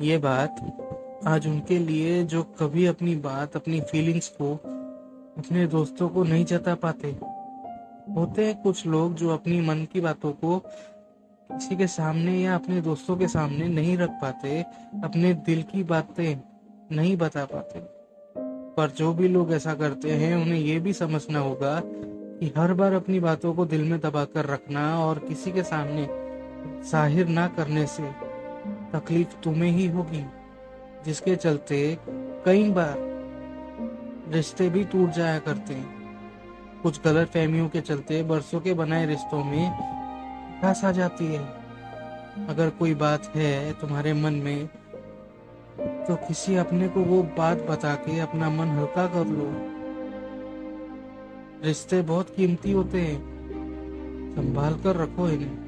ये बात आज उनके लिए जो कभी अपनी बात, अपनी फीलिंग्स को अपने दोस्तों को नहीं जता पाते। होते हैं कुछ लोग जो अपनी मन की बातों को किसी के सामने या अपने दोस्तों के सामने नहीं रख पाते, अपने दिल की बातें नहीं बता पाते। पर जो भी लोग ऐसा करते हैं, उन्हें ये भी समझना होगा कि हर बार अपनी बातों को दिल में दबा कर रखना और किसी के सामने ज़ाहिर ना करने से तकलीफ़ तुम्हें ही होगी, जिसके चलते कई बार रिश्ते भी टूट जाया करते हैं। कुछ गलत फहमियों के चलते बरसों के बनाए रिश्तों में घास आ जाती है। अगर कोई बात है तुम्हारे मन में तो किसी अपने को वो बात बता के अपना मन हल्का कर लो। रिश्ते बहुत कीमती होते हैं, संभाल कर रखो इन्हें।